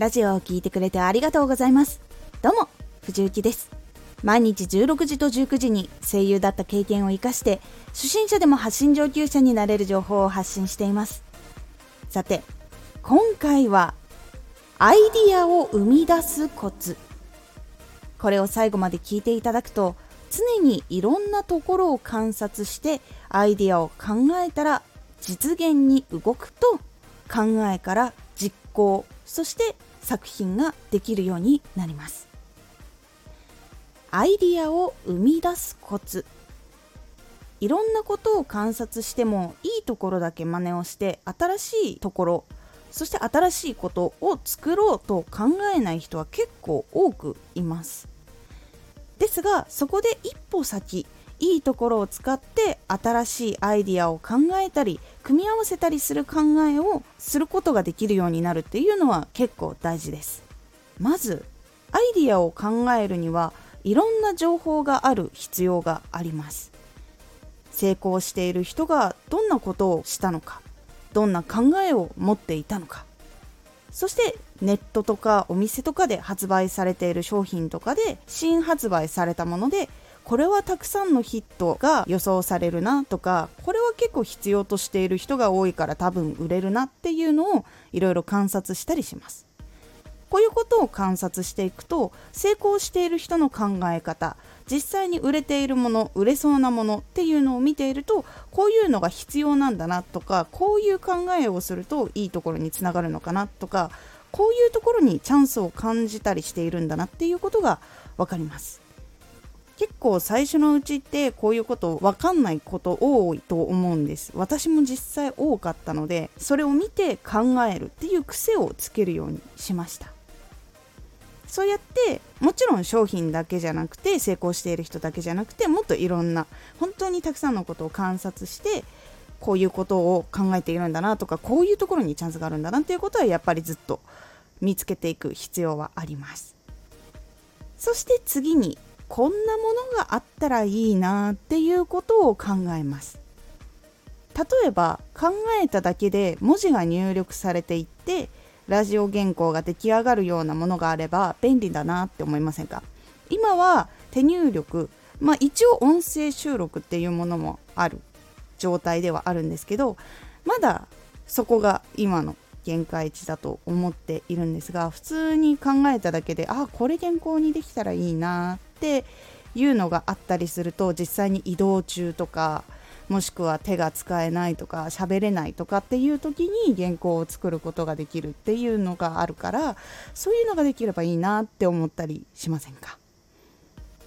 ラジオを聴いてくれてありがとうございます。どうも藤幸です。毎日16時と19時に声優だった経験を生かして初心者でも発信上級者になれる情報を発信しています。さて今回はアイディアを生み出すコツ。これを最後まで聞いていただくと常にいろんなところを観察してアイディアを考えたら実現に動くと考えから実行そして作品ができるようになります。アイディアを生み出すコツ。いろんなことを観察してもいいところだけ真似をして新しいところそして新しいことを作ろうと考えない人は結構多くいます。ですがそこで一歩先いいところを使って新しいアイディアを考えたり組み合わせたりする考えをすることができるようになるっていうのは結構大事です。まずアイディアを考えるにはいろんな情報がある必要があります。成功している人がどんなことをしたのかどんな考えを持っていたのか。そしてネットとかお店とかで発売されている商品とかで新発売されたものでこれはたくさんのヒットが予想されるなとかこれは結構必要としている人が多いから多分売れるなっていうのをいろいろ観察したりします。こういうことを観察していくと成功している人の考え方実際に売れているもの売れそうなものっていうのを見ているとこういうのが必要なんだなとかこういう考えをするといいところにつながるのかなとかこういうところにチャンスを感じたりしているんだなっていうことが分かります。結構最初のうちってこういうこと分かんないこと多いと思うんです。私も実際多かったのでそれを見て考えるっていう癖をつけるようにしました。そうやってもちろん商品だけじゃなくて成功している人だけじゃなくてもっといろんな本当にたくさんのことを観察してこういうことを考えているんだなとかこういうところにチャンスがあるんだなっていうことはやっぱりずっと見つけていく必要はあります。そして次にこんなものがあったらいいなっていうことを考えます。例えば考えただけで文字が入力されていってラジオ原稿が出来上がるようなものがあれば便利だなって思いませんか？今は手入力まあ一応音声収録っていうものもある状態ではあるんですけどまだそこが今の限界値だと思っているんですが普通に考えただけであこれ原稿にできたらいいなっていうのがあったりすると実際に移動中とかもしくは手が使えないとか喋れないとかっていう時に原稿を作ることができるっていうのがあるからそういうのができればいいなって思ったりしませんか？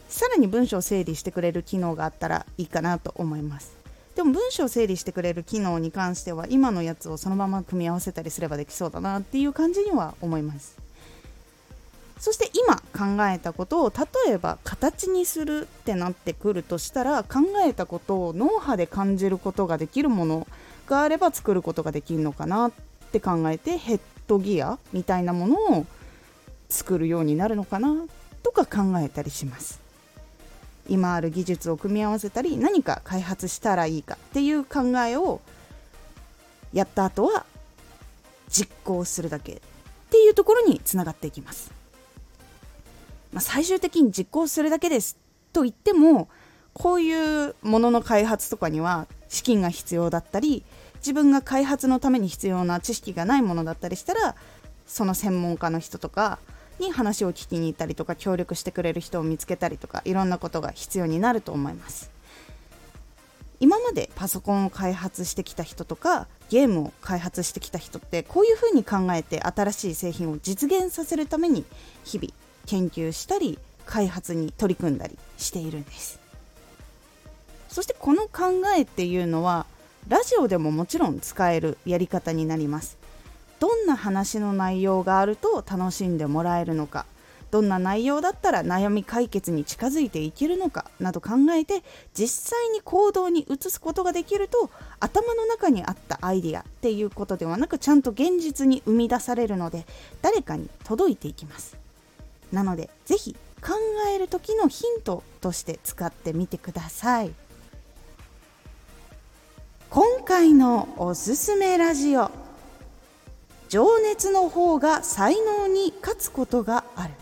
さらに文章を整理してくれる機能があったらいいかなと思います。でも文章を整理してくれる機能に関しては今のやつをそのまま組み合わせたりすればできそうだなっていう感じには思います。そして今考えたことを例えば形にするってなってくるとしたら考えたことを脳波で感じることができるものがあれば作ることができるのかなって考えてヘッドギアみたいなものを作るようになるのかなとか考えたりします。今ある技術を組み合わせたり何か開発したらいいかっていう考えをやった後は実行するだけっていうところにつながっていきます。まあ、最終的に実行するだけですと言ってもこういうものの開発とかには資金が必要だったり自分が開発のために必要な知識がないものだったりしたらその専門家の人とかに話を聞きに行ったりとか協力してくれる人を見つけたりとかいろんなことが必要になると思います。今までパソコンを開発してきた人とかゲームを開発してきた人ってこういうふうに考えて新しい製品を実現させるために日々研究したり開発に取り組んだりしているんです。そしてこの考えっていうのはラジオでももちろん使えるやり方になります。どんな話の内容があると楽しんでもらえるのかどんな内容だったら悩み解決に近づいていけるのかなど考えて実際に行動に移すことができると頭の中にあったアイディアっていうことではなくちゃんと現実に生み出されるので誰かに届いていきます。なので是非考える時のヒントとして使ってみてください。今回のおすすめラジオ。情熱の方が才能に勝つことがある。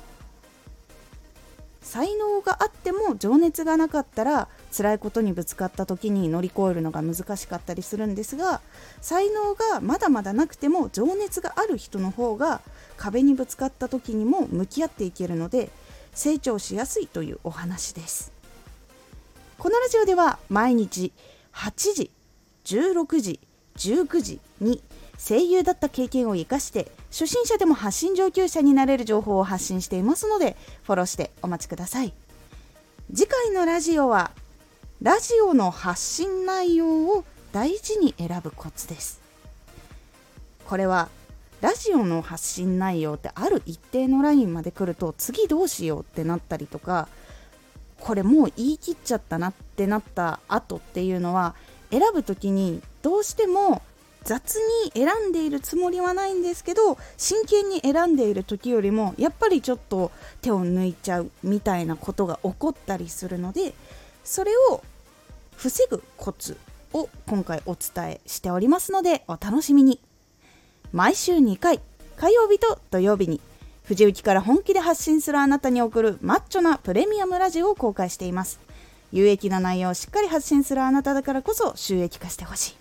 才能があっても情熱がなかったら辛いことにぶつかった時に乗り越えるのが難しかったりするんですが才能がまだまだなくても情熱がある人の方が壁にぶつかった時にも向き合っていけるので成長しやすいというお話です。このラジオでは毎日8時16時19時に声優だった経験を生かして初心者でも発信上級者になれる情報を発信していますのでフォローしてお待ちください。次回のラジオはラジオの発信内容を大事に選ぶコツです。これはラジオの発信内容ってある一定のラインまで来ると次どうしようってなったりとかこれもう言い切っちゃったなってなった後っていうのは選ぶ時にどうしても雑に選んでいるつもりはないんですけど真剣に選んでいる時よりもやっぱりちょっと手を抜いちゃうみたいなことが起こったりするのでそれを防ぐコツを今回お伝えしておりますのでお楽しみに。毎週2回火曜日と土曜日に藤雪から本気で発信するあなたに送るマッチョなプレミアムラジオを公開しています。有益な内容をしっかり発信するあなただからこそ収益化してほしい。